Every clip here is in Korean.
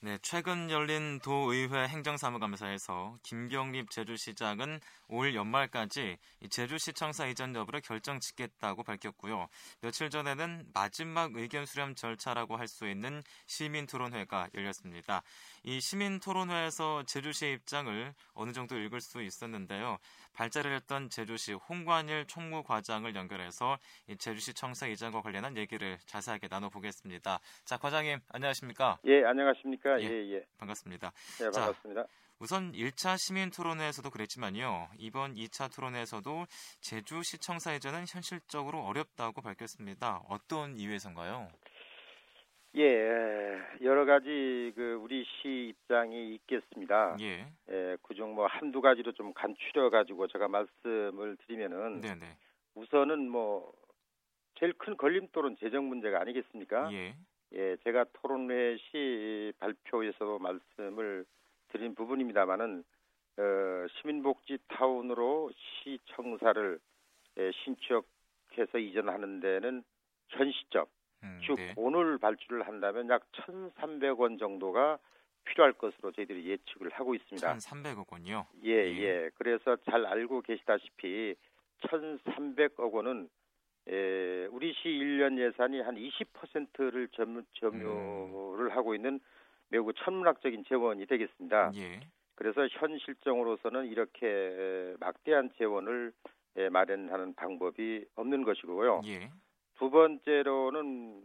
네, 최근 열린 도의회 행정사무감사에서 김경립 제주시장은 올 연말까지 제주시청사 이전 여부를 결정 짓겠다고 밝혔고요. 며칠 전에는 마지막 의견 수렴 절차라고 할 수 있는 시민 토론회가 열렸습니다. 이 시민 토론회에서 제주시의 입장을 어느 정도 읽을 수 있었는데요. 발제를 했던 제주시 홍관일 총무과장을 연결해서 제주시 청사 이전과 관련한 얘기를 자세하게 나눠보겠습니다. 자, 과장님 안녕하십니까? 예, 안녕하십니까? 예, 예. 예. 반갑습니다. 네, 반갑습니다. 자, 우선 1차 시민 토론회에서도 그랬지만요. 이번 2차 토론회에서도 제주 시청사 이전은 현실적으로 어렵다고 밝혔습니다. 어떤 이유에선가요? 예, 여러 가지 그 우리 시 입장이 있겠습니다. 예. 예, 그중 뭐 한두 가지로 좀 간추려 가지고 제가 말씀을 드리면은 네네. 우선은 뭐 제일 큰 걸림돌은 재정 문제가 아니겠습니까? 예. 예, 제가 토론회 시 발표에서도 말씀을 드린 부분입니다만은 어, 시민복지 타운으로 시청사를 예, 신축해서 이전하는 데는 현 시점 음, 즉 네. 오늘 발주를 한다면 약 1,300원 정도가 필요할 것으로 저희들이 예측을 하고 있습니다. 1,300억 원이요? 예, 예. 그래서 잘 알고 계시다시피 1,300억 원은 에, 우리 시 1년 예산이 한 20%를 점, 점유를 음. 하고 있는 매우 천문학적인 재원이 되겠습니다. 예. 그래서 현 실정으로서는 이렇게 막대한 재원을 에, 마련하는 방법이 없는 것이고요. 예. 두 번째로는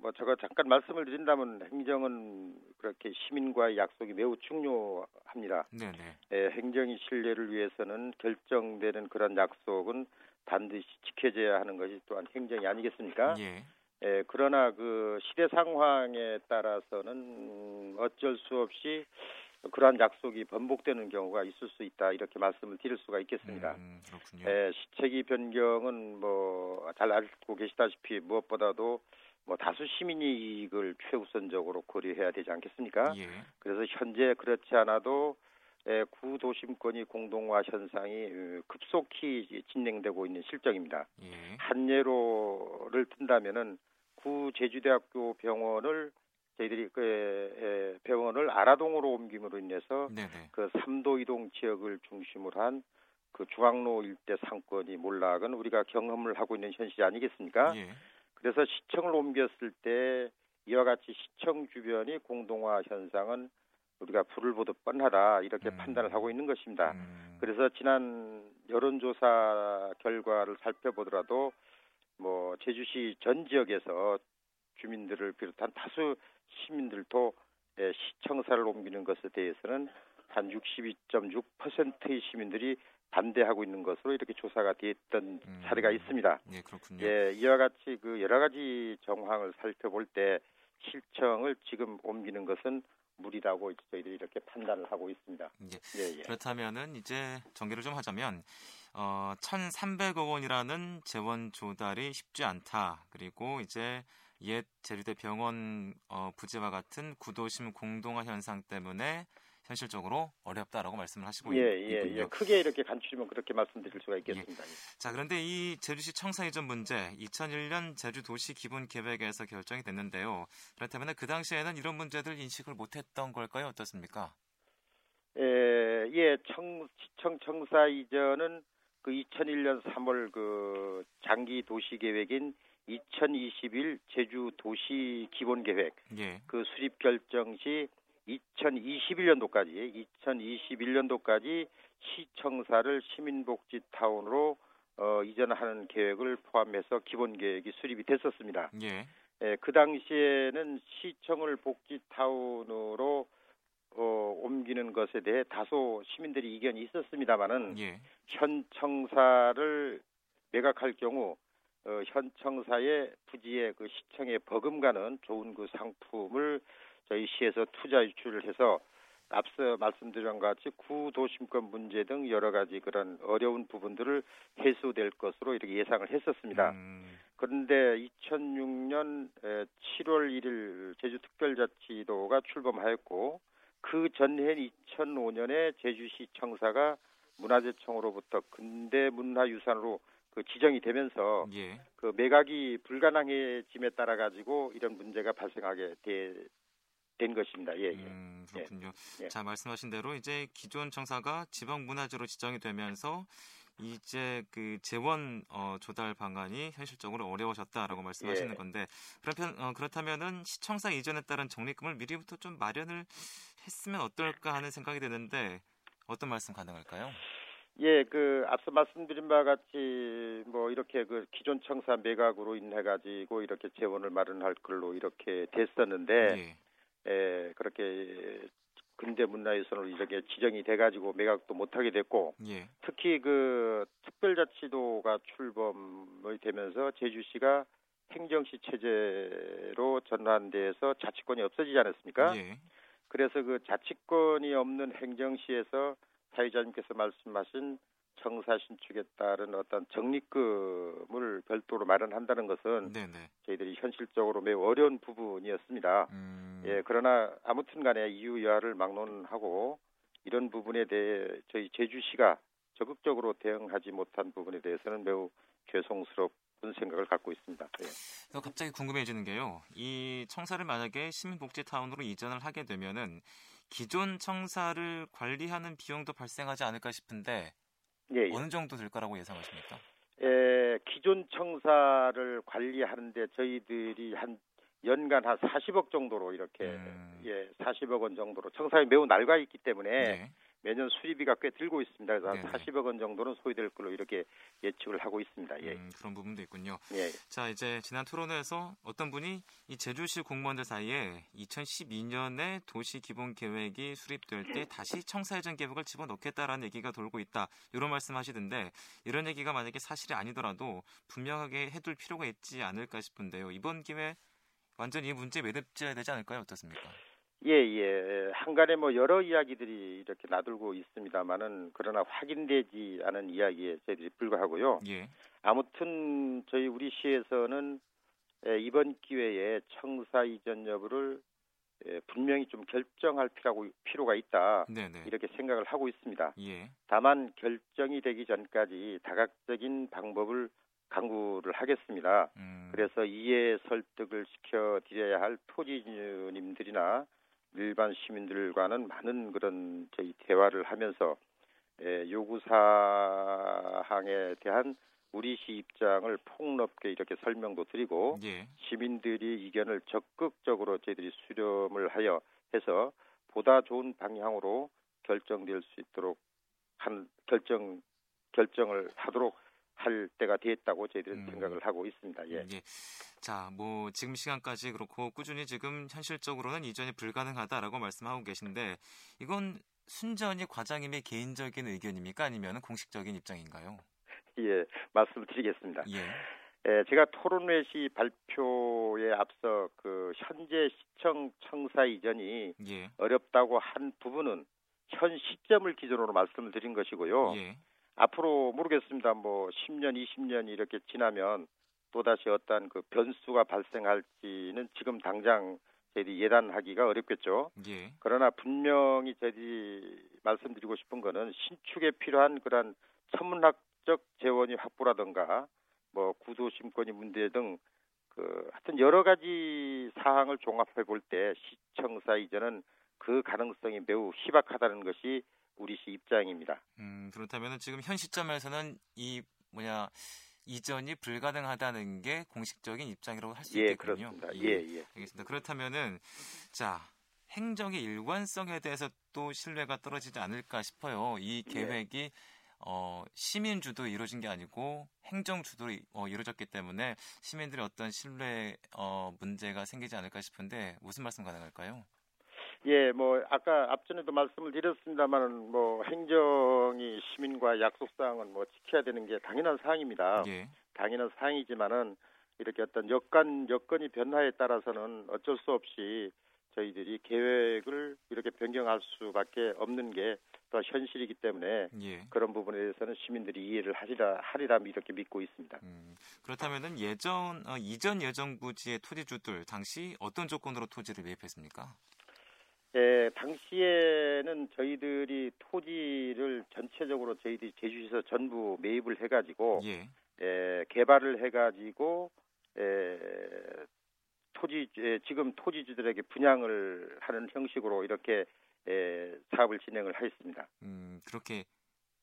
뭐 제가 잠깐 말씀을 드린다면 행정은 그렇게 시민과의 약속이 매우 중요합니다. 네네. 예, 행정의 신뢰를 위해서는 결정되는 그런 약속은 반드시 지켜져야 하는 것이 또한 행정이 아니겠습니까? 예. 예, 그러나 그 시대 상황에 따라서는 어쩔 수 없이 그러한 약속이 번복되는 경우가 있을 수 있다 이렇게 말씀을 드릴 수가 있겠습니다. 음, 그렇군요. 예, 시책이 변경은 뭐 잘 알고 계시다시피 무엇보다도 뭐 다수 시민의 이익을 최우선적으로 고려해야 되지 않겠습니까? 예. 그래서 현재 그렇지 않아도 예, 구도심권이 공동화 현상이 어, 급속히 진행되고 있는 실정입니다. 예. 한 예로를 든다면은 구 제주대학교 병원을 저희들이 그 에, 병원을 아라동으로 옮김으로 인해서 네네. 그 삼도 이동 지역을 중심으로 한 그 중앙로 일대 상권이 몰락은 우리가 경험을 하고 있는 현실이 아니겠습니까? 예. 그래서 시청을 옮겼을 때 이와 같이 시청 주변이 공동화 현상은 우리가 불을 보듯 뻔하다 이렇게 음. 판단을 하고 있는 것입니다. 음, 그래서 지난 여론조사 결과를 살펴보더라도 뭐 제주시 전 지역에서 주민들을 비롯한 다수 시민들도 예, 시청사를 옮기는 것에 대해서는 한 62.6%의 시민들이 반대하고 있는 것으로 이렇게 조사가 됐던 음. 사례가 있습니다. 예, 그렇군요. 예, 이와 같이 그 여러 가지 정황을 살펴볼 때 실청을 지금 옮기는 것은 무리라고 저희들이 이렇게 판단을 하고 있습니다. 예. 예, 예. 그렇다면은 이제 전개를 좀 하자면 어, 1,300억 원이라는 재원 조달이 쉽지 않다. 그리고 이제 옛 제주대 병원 어, 부지와 같은 구도심 공동화 현상 때문에 현실적으로 어렵다라고 말씀을 하시고 예, 있, 예, 군요 예. 크게 이렇게 간추리면 그렇게 말씀드릴 수가 있겠습니다. 예. 자, 그런데 이 제주시 청사 이전 문제 2001년 제주 도시 기본 계획에서 결정이 됐는데요. 그렇다면 그 당시에는 이런 문제들 인식을 못했던 걸까요? 어떻습니까? 예, 예, 청, 시청 청사 이전은 그 2001년 3월 그 장기 도시 계획인 2021 제주 도시 기본 계획 예. 그 수립 결정 시 2021년도까지 2021년도까지 시청사를 시민복지 타운으로 어, 이전하는 계획을 포함해서 기본 계획이 수립이 됐었습니다. 예. 예, 그 당시에는 시청을 복지 타운으로 어, 옮기는 것에 대해 다소 시민들이 이견이 있었습니다만은 예. 현 청사를 매각할 경우 어, 현 청사의 부지의 그 시청에 버금가는 좋은 그 상품을 저희 시에서 투자 유출을 해서 앞서 말씀드린 것 같이 구도심권 문제 등 여러 가지 그런 어려운 부분들을 해소될 것으로 이렇게 예상을 했었습니다. 음, 그런데 2006년 7월 1일 제주특별자치도가 출범하였고 그 전해인 2005년에 제주시 청사가 문화재청으로부터 근대 문화유산으로 그 지정이 되면서 예. 그 매각이 불가능해짐에 따라 가지고 이런 문제가 발생하게 되, 된 것입니다. 예, 예. 음, 그렇군요. 예. 자, 말씀하신 대로 이제 기존 청사가 지방 문화재로 지정이 되면서 이제 그 재원 어, 조달 방안이 현실적으로 어려워졌다라고 말씀하시는 예. 건데 그렇면 어, 그렇다면은 시청사 이전에 따른 적립금을 미리부터 좀 마련을 했으면 어떨까 하는 생각이 드는데 어떤 말씀 가능할까요? 예, 그 앞서 말씀드린 바와 같이 뭐 이렇게 그 기존 청사 매각으로 인해 가지고 이렇게 재원을 마련할 걸로 이렇게 됐었는데 예. 에, 그렇게 근대 문화유산으로 이렇게 지정이 돼가지고 매각도 못하게 됐고 예. 특히 그 특별자치도가 출범이 되면서 제주시가 행정시 체제로 전환돼서 자치권이 없어지지 않았습니까? 예. 그래서 그 자치권이 없는 행정시에서 사회자님께서 말씀하신 청사 신축에 따른 어떤 적립금을 별도로 마련한다는 것은 네, 네. 저희들이 현실적으로 매우 어려운 부분이었습니다. 음. 예, 그러나 아무튼간에 이유 여하를 막론하고 이런 부분에 대해 저희 제주시가 적극적으로 대응하지 못한 부분에 대해서는 매우 죄송스럽은 생각을 갖고 있습니다. 예. 그래서 갑자기 궁금해지는 게요. 이 청사를 만약에 시민복지타운으로 이전을 하게 되면은 기존 청사를 관리하는 비용도 발생하지 않을까 싶은데 예, 예. 어느 정도 될 거라고 예상하십니까? 예, 기존 청사를 관리하는데 저희들이 한 연간 한 40억 정도로 이렇게 음. 예, 40억 원 정도로 청사에 매우 낡아 있기 때문에 예. 매년 수리비가 꽤 들고 있습니다. 그래서 한 네네. 40억 원 정도는 소요될 걸로 이렇게 예측을 하고 있습니다. 예. 음, 그런 부분도 있군요. 예. 자, 이제 지난 토론회에서 어떤 분이 이 제주시 공무원들 사이에 2012년에 도시 기본 계획이 수립될 때 다시 청사회전 계획을 집어넣겠다라는 얘기가 돌고 있다. 이런 말씀하시던데 이런 얘기가 만약에 사실이 아니더라도 분명하게 해둘 필요가 있지 않을까 싶은데요. 이번 기회에 완전히 이 문제 매듭져야 되지 않을까요? 어떻습니까? 예, 예. 한간에 뭐 여러 이야기들이 이렇게 나돌고 있습니다만은 그러나 확인되지 않은 이야기에 저희들이 불과하고요. 예. 아무튼 저희 우리 시에서는 에, 이번 기회에 청사 이전 여부를 에, 분명히 좀 결정할 필요가, 필요가 있다. 네네. 이렇게 생각을 하고 있습니다. 예. 다만 결정이 되기 전까지 다각적인 방법을 강구를 하겠습니다. 음, 그래서 이해 설득을 시켜 드려야 할 토지주님들이나 일반 시민들과는 많은 그런 저희 대화를 하면서 에, 요구 사항에 대한 우리 시 입장을 폭넓게 이렇게 설명도 드리고 예. 시민들이 의견을 적극적으로 저희들이 수렴을 하여 해서 보다 좋은 방향으로 결정될 수 있도록 한 결정 결정을 하도록 할 때가 됐다고 저희들은 음. 생각을 하고 있습니다. 예. 예. 자, 뭐 지금 시간까지 그렇고 꾸준히 지금 현실적으로는 이전이 불가능하다라고 말씀하고 계신데 이건 순전히 과장님의 개인적인 의견입니까 아니면 공식적인 입장인가요? 예, 말씀을 드리겠습니다. 예. 예, 제가 토론회 시 발표에 앞서 그 현재 시청 청사 이전이 예. 어렵다고 한 부분은 현 시점을 기준으로 말씀을 드린 것이고요. 예. 앞으로 모르겠습니다. 뭐 10년, 20년 이렇게 지나면 또다시 어떠한 그 변수가 발생할지는 지금 당장 저희들이 예단하기가 어렵겠죠. 예. 그러나 분명히 저희들이 말씀드리고 싶은 거는 신축에 필요한 그런 천문학적 재원이 확보라든가 뭐 구도심권이 문제 등 그 하여튼 여러 가지 사항을 종합해 볼 때 시청사 이전은 그 가능성이 매우 희박하다는 것이 우리 시 입장입니다. 음, 그렇다면 지금 현 시점에서는 이 뭐냐 이전이 불가능하다는 게 공식적인 입장이라고 할수 예, 있겠군요. 그렇습니다. 예, 예. 알겠습니다. 그렇다면은 자 행정의 일관성에 대해서 또 신뢰가 떨어지지 않을까 싶어요. 이 예. 계획이 어, 시민 주도 이루어진 게 아니고 행정 주도로 이- 어, 이루어졌기 때문에 시민들의 어떤 신뢰 어, 문제가 생기지 않을까 싶은데 무슨 말씀 가능할까요? 예, 뭐 아까 앞전에도 말씀을 드렸습니다만은 뭐 행정이 시민과 약속 사항은 뭐 지켜야 되는 게 당연한 사항입니다. 예, 당연한 사항이지만은 이렇게 어떤 여건 여건이 변화에 따라서는 어쩔 수 없이 저희들이 계획을 이렇게 변경할 수밖에 없는 게 또 현실이기 때문에 예. 그런 부분에 대해서는 시민들이 이해를 하리라 하리라 이렇게 믿고 있습니다. 음, 그렇다면은 예전 어, 이전 예정 부지의 토지주들 당시 어떤 조건으로 토지를 매입했습니까? 예, 당시에는 저희들이 토지를 전체적으로 저희들이 제주시에서 전부 매입을 해가지고 예, 에, 개발을 해가지고 에, 토지 에, 지금 토지주들에게 분양을 하는 형식으로 이렇게 에, 사업을 진행을 하였습니다. 음, 그렇게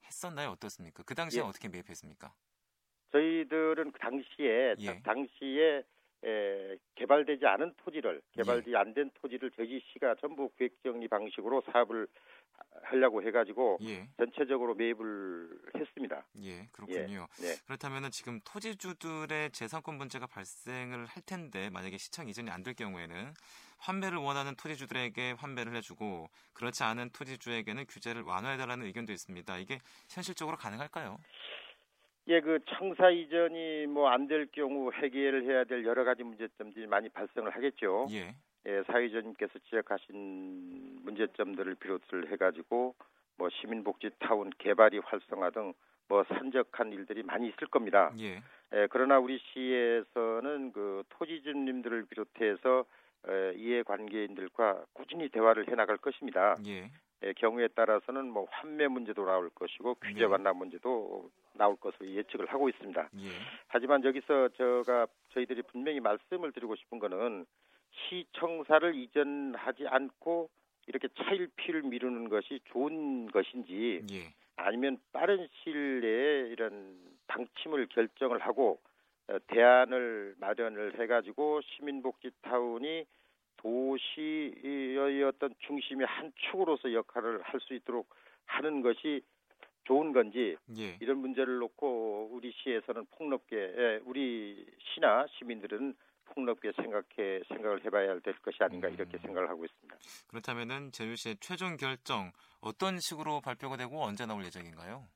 했었나요? 어떻습니까? 그 당시에 예. 어떻게 매입했습니까? 저희들은 그 당시에 예. 당시에 에, 개발되지 않은 토지를 개발이 안된 토지를 저희 시가 전부 구획정리 방식으로 사업을 하려고 해가지고 예, 전체적으로 매입을 했습니다. 예, 그렇군요. 네. 그렇다면은 지금 토지주들의 재산권 문제가 발생을 할 텐데 만약에 시청 이전이 안 될 경우에는 환매를 원하는 토지주들에게 환매를 해주고 그렇지 않은 토지주에게는 규제를 완화해달라는 의견도 있습니다. 이게 현실적으로 가능할까요? 예, 그 청사 이전이 뭐 안 될 경우 해결을 해야 될 여러 가지 문제점들이 많이 발생을 하겠죠. 예, 예, 사회자님께서 지적하신 문제점들을 비롯을 해가지고 뭐 시민복지 타운 개발이 활성화 등 뭐 산적한 일들이 많이 있을 겁니다. 예, 예, 그러나 우리 시에서는 그 토지주님들을 비롯해서 에, 이해관계인들과 꾸준히 대화를 해나갈 것입니다. 예, 예, 경우에 따라서는 뭐 환매 문제도 나올 것이고 규제 네. 완화 문제도 나올 것으로 예측을 하고 있습니다. 예, 하지만 여기서 제가 저희들이 분명히 말씀을 드리고 싶은 거는 시청사를 이전하지 않고 이렇게 차일피일 미루는 것이 좋은 것인지 예, 아니면 빠른 시일 내에 이런 방침을 결정을 하고 어, 대안을 마련을 해가지고 시민복지 타운이 도시의 어떤 중심의 한 축으로서 역할을 할 수 있도록 하는 것이 좋은 건지 예, 이런 문제를 놓고 우리 시에서는 폭넓게 예, 우리 시나 시민들은 폭넓게 생각해 생각을 해봐야 될 것이 아닌가 음. 이렇게 생각을 하고 있습니다. 그렇다면은 제주시의 최종 결정 어떤 식으로 발표가 되고 언제 나올 예정인가요?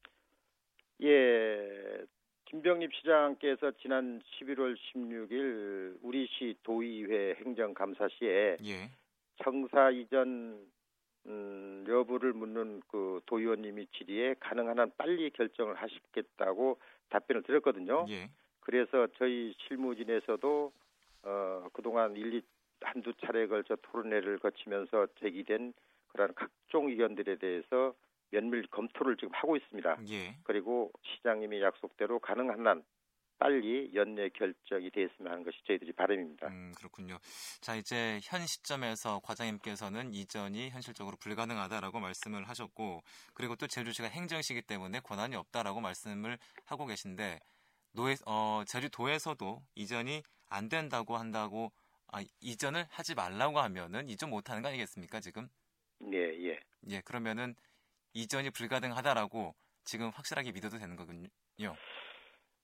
예, 김병립 시장께서 지난 11월 16일 우리 시 도의회 행정감사 시에 예, 청사 이전 음, 여부를 묻는 그 도의원님이 질의에 가능한 한 빨리 결정을 하시겠다고 답변을 드렸거든요. 예, 그래서 저희 실무진에서도 어, 그동안 일리 한두 차례 걸쳐 토론회를 거치면서 제기된 그러한 각종 의견들에 대해서 면밀 검토를 지금 하고 있습니다. 예. 그리고 시장님이 약속대로 가능한 한 빨리 연내 결정이 됐으면 하는 것이 저희들이 바람입니다. 음, 그렇군요. 자, 이제 현 시점에서 과장님께서는 이전이 현실적으로 불가능하다라고 말씀을 하셨고, 그리고 또 제주시가 행정시기 때문에 권한이 없다라고 말씀을 하고 계신데, 노예, 어, 제주도에서도 이전이 안 된다고 한다고, 아, 이전을 하지 말라고 하면은 이전 못하는 거 아니겠습니까, 지금? 예, 예. 예, 그러면은 이전이 불가능하다라고 지금 확실하게 믿어도 되는 거군요.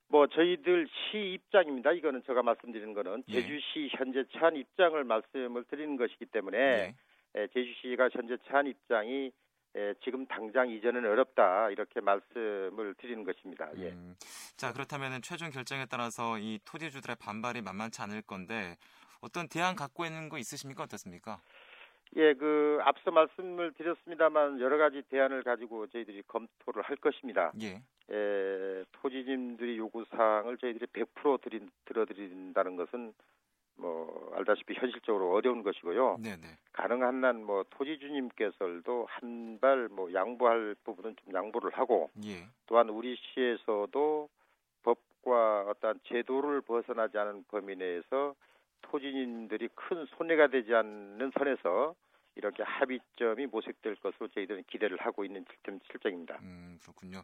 뭐 저희들 시 입장입니다. 이거는 제가 말씀드리는 거는 예. 제주시 현재 처한 입장을 말씀을 드리는 것이기 때문에 예. 에, 제주시가 현재 처한 입장이 에, 지금 당장 이전은 어렵다 이렇게 말씀을 드리는 것입니다. 예. 음, 자 그렇다면 최종 결정에 따라서 이 토지주들의 반발이 만만치 않을 건데 어떤 대안 갖고 있는 거 있으십니까 어떻습니까? 예, 그 앞서 말씀을 드렸습니다만 여러 가지 대안을 가지고 저희들이 검토를 할 것입니다. 예, 에, 토지님들이 요구 사항을 저희들이 100% 드린, 들어드린다는 것은 뭐 알다시피 현실적으로 어려운 것이고요. 네네, 가능한 한 뭐 토지주님께서도 한 발 뭐 양보할 부분은 좀 양보를 하고 예, 또한 우리 시에서도 법과 어떤 제도를 벗어나지 않은 범위 내에서 토지님들이 큰 손해가 되지 않는 선에서 이렇게 합의점이 모색될 것으로 저희들은 기대를 하고 있는 실정- 실정입니다. 음 그렇군요.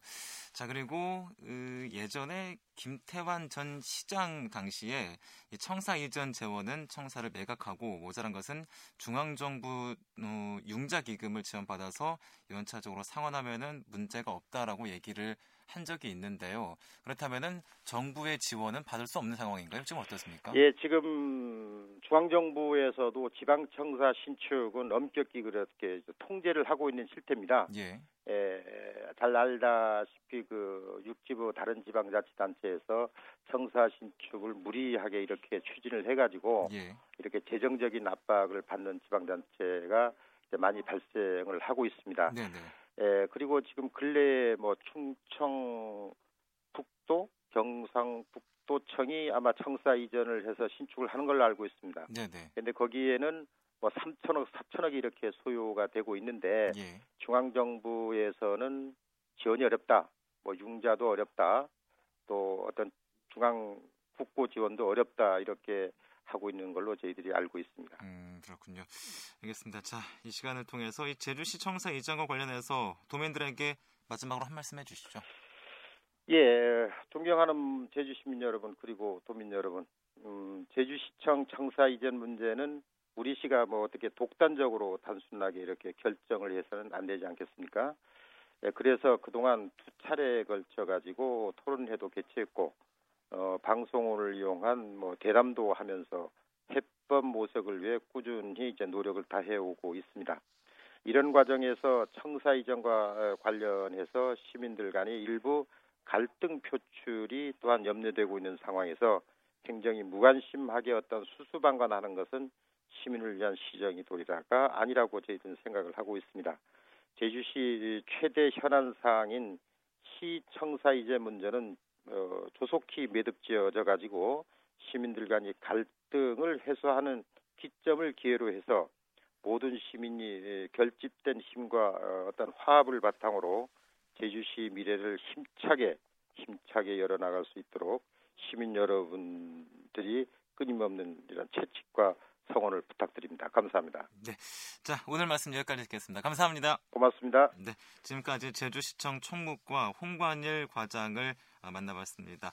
자 그리고 으, 예전에 김태환 전 시장 당시에 이 청사 이전 재원은 청사를 매각하고 모자란 것은 중앙정부 어, 융자 기금을 지원받아서 연차적으로 상환하면은 문제가 없다라고 얘기를 한 적이 있는데요. 그렇다면은 정부의 지원은 받을 수 없는 상황인가요? 지금 어떻습니까? 예, 지금 중앙정부에서도 지방청사 신축은 엄격히 그렇게 통제를 하고 있는 실태입니다. 예, 에, 잘 알다시피 그 육지부 다른 지방자치단체에서 청사 신축을 무리하게 이렇게 추진을 해가지고 예, 이렇게 재정적인 압박을 받는 지방단체가 많이 발생을 하고 있습니다. 네네, 에, 그리고 지금 근래에 뭐 충청 북도 경상북도청이 아마 청사 이전을 해서 신축을 하는 걸로 알고 있습니다. 네네, 근데 거기에는 뭐 3천억, 4천억이 이렇게 소요가 되고 있는데 예, 중앙 정부에서는 지원이 어렵다. 뭐 융자도 어렵다. 또 어떤 중앙 국고 지원도 어렵다. 이렇게 하고 있는 걸로 저희들이 알고 있습니다. 음, 그렇군요. 알겠습니다. 자, 이 시간을 통해서 이 제주시청사 이전과 관련해서 도민들에게 마지막으로 한 말씀 해주시죠. 예, 존경하는 제주 시민 여러분 그리고 도민 여러분, 음, 제주시청 청사 이전 문제는 우리 시가 뭐 어떻게 독단적으로 단순하게 이렇게 결정을 해서는 안 되지 않겠습니까? 예, 그래서 그동안 두 차례에 걸쳐 가지고 토론회도 개최했고 어, 방송을 이용한 뭐 대담도 하면서 해법 모색을 위해 꾸준히 이제 노력을 다해 오고 있습니다. 이런 과정에서 청사 이전과 관련해서 시민들 간의 일부 갈등 표출이 또한 염려되고 있는 상황에서 행정이 무관심하게 어떤 수수방관하는 것은 시민을 위한 시정이 도리라가 아니라고 저희들은 생각을 하고 있습니다. 제주시 최대 현안 사항인 시청사 이제 문제는 어, 조속히 매듭지어져 가지고 시민들 간의 갈등을 해소하는 기점을 기회로 해서 모든 시민이 결집된 힘과 어, 어떤 화합을 바탕으로 제주시 미래를 힘차게 힘차게 열어나갈 수 있도록 시민 여러분들이 끊임없는 이런 채찍과 성원을 부탁드립니다. 감사합니다. 네. 자, 오늘 말씀 여기까지 듣겠습니다. 감사합니다. 고맙습니다. 네. 지금까지 제주시청 총무과 홍관일 과장을 만나봤습니다.